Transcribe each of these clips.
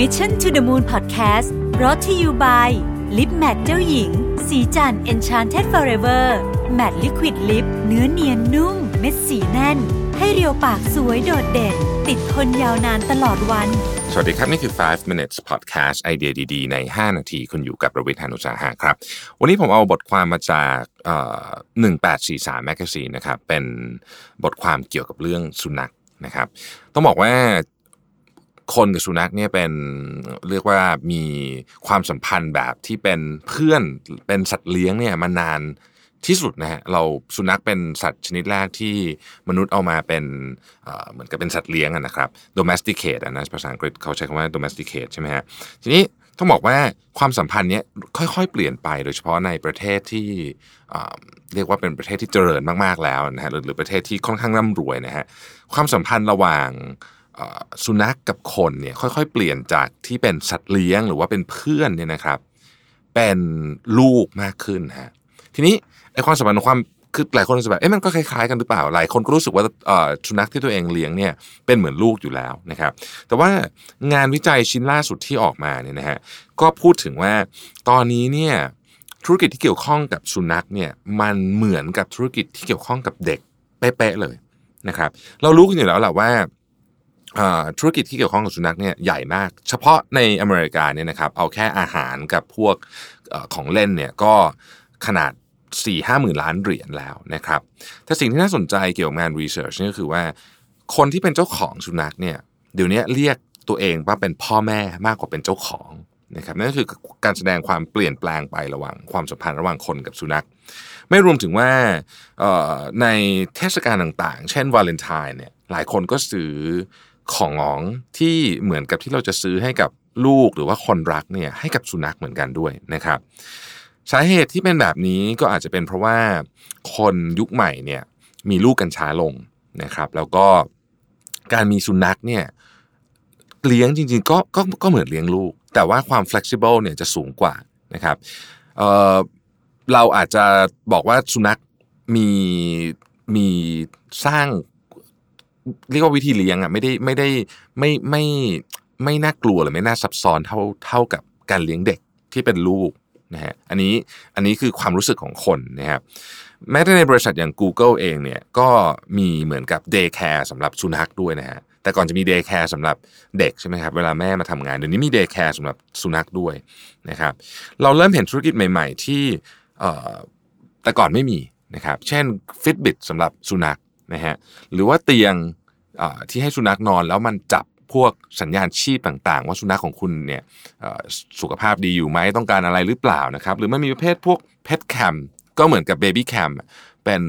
Mission to the Moon Podcast brought to you by Lip Matte เจ้าหญิง สีจัน Enchanted Forever Matte Liquid Lip เนื้อเนียนนุ่ม เม็ดสีแน่น ให้เรียวปากสวยโดดเด่น ติดทนยาวนานตลอดวัน สวัสดีครับ นี่คือ 5 minutes podcast ไอเดียดีๆ ใน 5 นาที คุณอยู่กับประวิทยานุสาหะครับ วันนี้ผมเอาบทความมาจากเอ่อ1843 Magazine นะครับ เป็นบทความเกี่ยวกับเรื่องสุนัขนะครับ ต้องบอกว่า คนกับสุนัขเนี่ยเป็นเรียกว่ามีความสัมพันธ์แบบที่เป็นเพื่อนเป็นสัตว์เลี้ยงเนี่ยมานานที่สุดนะฮะเราสุนัขเป็นสัตว์ชนิดแรกที่มนุษย์เอามาเป็นเหมือนกับเป็นสัตว์เลี้ยงนะครับ domesticate นะภาษาอังกฤษเขาใช้คำว่า domesticate ใช่ไหมฮะทีนี้ต้องบอกว่าความสัมพันธ์เนี้ยค่อยๆ เปลี่ยนไปโดยเฉพาะในประเทศที่เรียกว่าเป็นประเทศที่เจริญมากๆแล้วนะฮะหรือประเทศที่ค่อนข้างร่ำรวยนะฮะความสัมพันธ์ระหว่าง สุนัขกับคนเนี่ยค่อยๆ เปลี่ยนจากที่เป็นสัตว์เลี้ยงหรือว่าเป็นเพื่อนเนี่ยนะครับ เป็นลูกมากขึ้นฮะทีนี้ไอ้ความสัมพันธ์ความคือหลายคนจะแบบเอ๊ะมันก็คล้ายๆกันหรือเปล่าหลายคนก็รู้สึกว่าสุนัขที่ตัวเองเลี้ยงเนี่ยเป็นเหมือนลูกอยู่แล้วนะครับ แต่ว่างานวิจัยชิ้นล่าสุดที่ออกมาเนี่ยนะฮะก็พูดถึงว่าตอนนี้เนี่ยธุรกิจที่เกี่ยวข้องกับสุนัขเนี่ยมันเหมือนกับธุรกิจที่เกี่ยวข้องกับเด็กเป๊ะๆเลยนะครับ เรารู้กันอยู่แล้วแหละว่าอ่า ธุรกิจที่เกี่ยวข้องกับสุนัขเนี่ยใหญ่มาก เฉพาะในอเมริกาเนี่ยนะครับเอาแค่อาหารกับพวกของเล่นเนี่ยก็ขนาด4 5หมื่นล้านเหรียญแล้วนะครับแต่สิ่งที่น่าสนใจเกี่ยวกับงานรีเสิร์ชนี่ก็คือว่า คนที่เป็นเจ้าของสุนัขเนี่ยเดี๋ยวนี้เรียกตัวเองว่าเป็นพ่อแม่มากกว่าเป็นเจ้าของนะครับนั่นก็คือการแสดงความเปลี่ยนแปลงไประหว่างความสัมพันธ์ระหว่างคนกับสุนัข ไม่รวมถึงว่าในเทศกาลต่างๆ เช่นวาเลนไทน์เนี่ยหลายคนก็ซื้อ ของที่เหมือนกับที่เราจะซื้อให้กับลูกหรือว่าคนรักเนี่ยให้กับสุนัขเหมือนกันด้วยนะครับ สาเหตุที่เป็นแบบนี้ก็อาจจะเป็นเพราะว่าคนยุคใหม่เนี่ยมีลูกกันช้าลงนะครับ แล้วก็การมีสุนัขเนี่ยเลี้ยงจริงๆก็ก็ก็เหมือนเลี้ยงลูก แต่ว่าความ flexible เนี่ยจะสูงกว่านะครับเเราอาจจะบอกว่าสุนัขมีมีสร้าง เรียกว่าวิธีเลี้ยงอะไม่ได้ไม่ได้ไม่ไม่ไม่น่ากลัวหรือไม่น่าซับซ้อนเท่าเท่ากับการเลี้ยงเด็กที่เป็นลูกนะฮะอันนี้อันนี้คือความรู้สึกของคนนะครับแม้แต่ในบริษัทอย่าง Google เองเนี่ยก็มีเหมือนกับ day care สำหรับสุนัขด้วยนะฮะแต่ก่อนจะมี day care สำหรับเด็กใช่ไหมครับเวลาแม่มาทำงานเดี๋ยวนี้มี day care สำหรับสุนัขด้วยนะครับเราเริ่มเห็นธุรกิจใหม่ ๆ ที่เอ่อแต่ก่อนไม่มีนะครับเช่น Fitbit สำหรับสุนัข นะฮะหรือว่าเตียงที่ให้สุนัขนอนแล้วมันจับพวกสัญญาณชีพต่างๆ ว่าสุนัขของคุณเนี่ยสุขภาพดีอยู่ไหมต้องการอะไรหรือเปล่านะครับหรือมันมีประเภทพวกเพ t แคมก็เหมือนกับ baby cam เป็น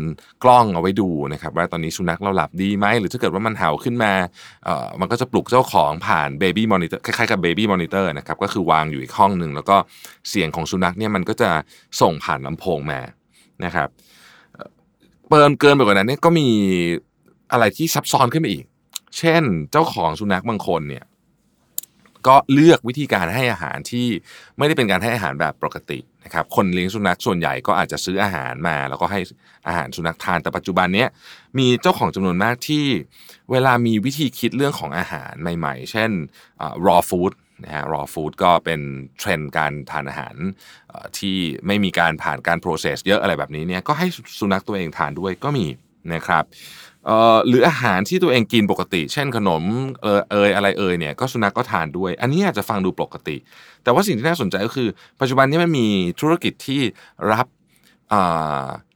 กล้องเอาไว้ดูนะครับว่าตอนนี้สุนัขเราหลับดีไหมหรือถ้าเกิดว่ามันเห่าขึ้นมาเอ่อมันก็จะปลุกเจ้าของผ่าน baby monitor คล้ายๆกับ baby monitor นะครับก็คือวางอยู่อีกห้องหนึ่งแล้วก็เสียงของสุนัขเนี่ยมันก็จะส่งผ่านลำโพงมานะครับ เปินเกินไปกว่านั้นเนี่ยก็มีอะไรที่ซับซ้อนขึ้นไปอีก เช่น เจ้าของสุนัขบางคนเนี่ย ก็เลือกวิธีการให้อาหารที่ไม่ได้เป็นการให้อาหารแบบปกตินะครับคนเลี้ยงสุนัขส่วนใหญ่ก็อาจจะซื้ออาหารมา แล้วก็ให้อาหารสุนัขทานแต่ปัจจุบันนี้มีเจ้าของจำนวนมากที่เวลามีวิธีคิดเรื่องของอาหารใหม่ๆ เช่น raw food นะฮะ raw food ก็เป็นเทรนด์การทานอาหารที่ไม่มีการผ่านการ process เยอะอะไรแบบนี้เนี่ยก็ให้สุนัขตัวเองทานด้วยก็มี นะครับหรืออาหารที่ตัวเองกินปกติ เช่นขนมเออเอยอะไรเอยเนี่ยก็สุนัขก็ทานด้วย อันนี้อาจจะฟังดูปกติ แต่ว่าสิ่งที่น่าสนใจก็คือ ปัจจุบันนี้มันมีธุรกิจที่รับ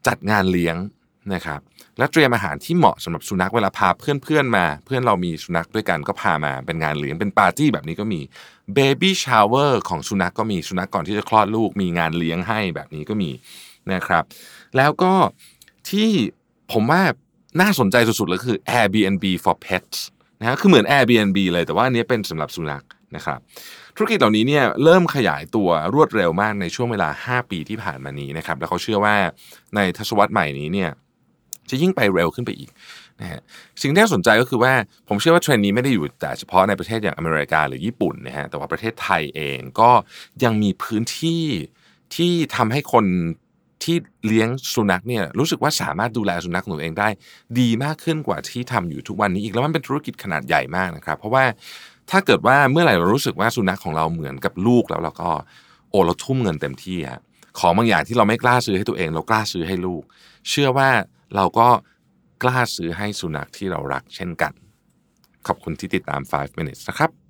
จัดงานเลี้ยงนะครับและเตรียมอาหารที่เหมาะสำหรับสุนัขเวลาพาเพื่อนๆมา เพื่อนเรามีสุนัขด้วยกันก็พามาเป็นงานเลี้ยงเป็นปาร์ตี้แบบนี้ก็มี baby shower ของสุนัขก็มีสุนัขก่อนที่จะคลอดลูกมีงานเลี้ยงให้แบบนี้ก็มีนะครับ แล้วก็ที่ ผมว่าน่าสนใจสุดๆเลยคือ Airbnb for pets นะฮะคือเหมือน Airbnb เลยแต่ว่าอันนี้เป็นสำหรับสุนัขนะครับธุรกิจเหล่านี้เนี่ยเริ่มขยายตัวรวดเร็วมากในช่วงเวลา 5 ปีที่ผ่านมานี้นะครับแล้วเขาเชื่อว่าในทศวรรษใหม่นี้เนี่ยจะยิ่งไปเร็วขึ้นไปอีกนะฮะสิ่งที่น่าสนใจก็คือว่าผมเชื่อว่าเทรนด์นี้ไม่ได้อยู่แต่เฉพาะในประเทศอย่างอเมริกาหรือญี่ปุ่นนะฮะแต่ว่าประเทศไทยเองก็ยังมีพื้นที่ที่ทำให้คน ที่เลี้ยงสุนัขเนี่ยรู้สึกว่าสามารถดูแลสุนัขของตัวเองได้ ดีมากขึ้นกว่าที่ทำอยู่ทุกวันนี้อีกแล้วมันเป็นธุรกิจขนาดใหญ่มากนะครับ เพราะว่าถ้าเกิดว่าเมื่อไหร่เรารู้สึกว่าสุนัขของเราเหมือนกับลูกแล้วเราก็โอ้เราทุ่มเงินเต็มที่ฮะของบางอย่างที่เราไม่กล้าซื้อให้ตัวเอง เรากล้าซื้อให้ลูก เชื่อว่าเราก็กล้าซื้อให้สุนัขที่เรารักเช่นกัน ขอบคุณที่ติดตาม 5 minutes นะครับ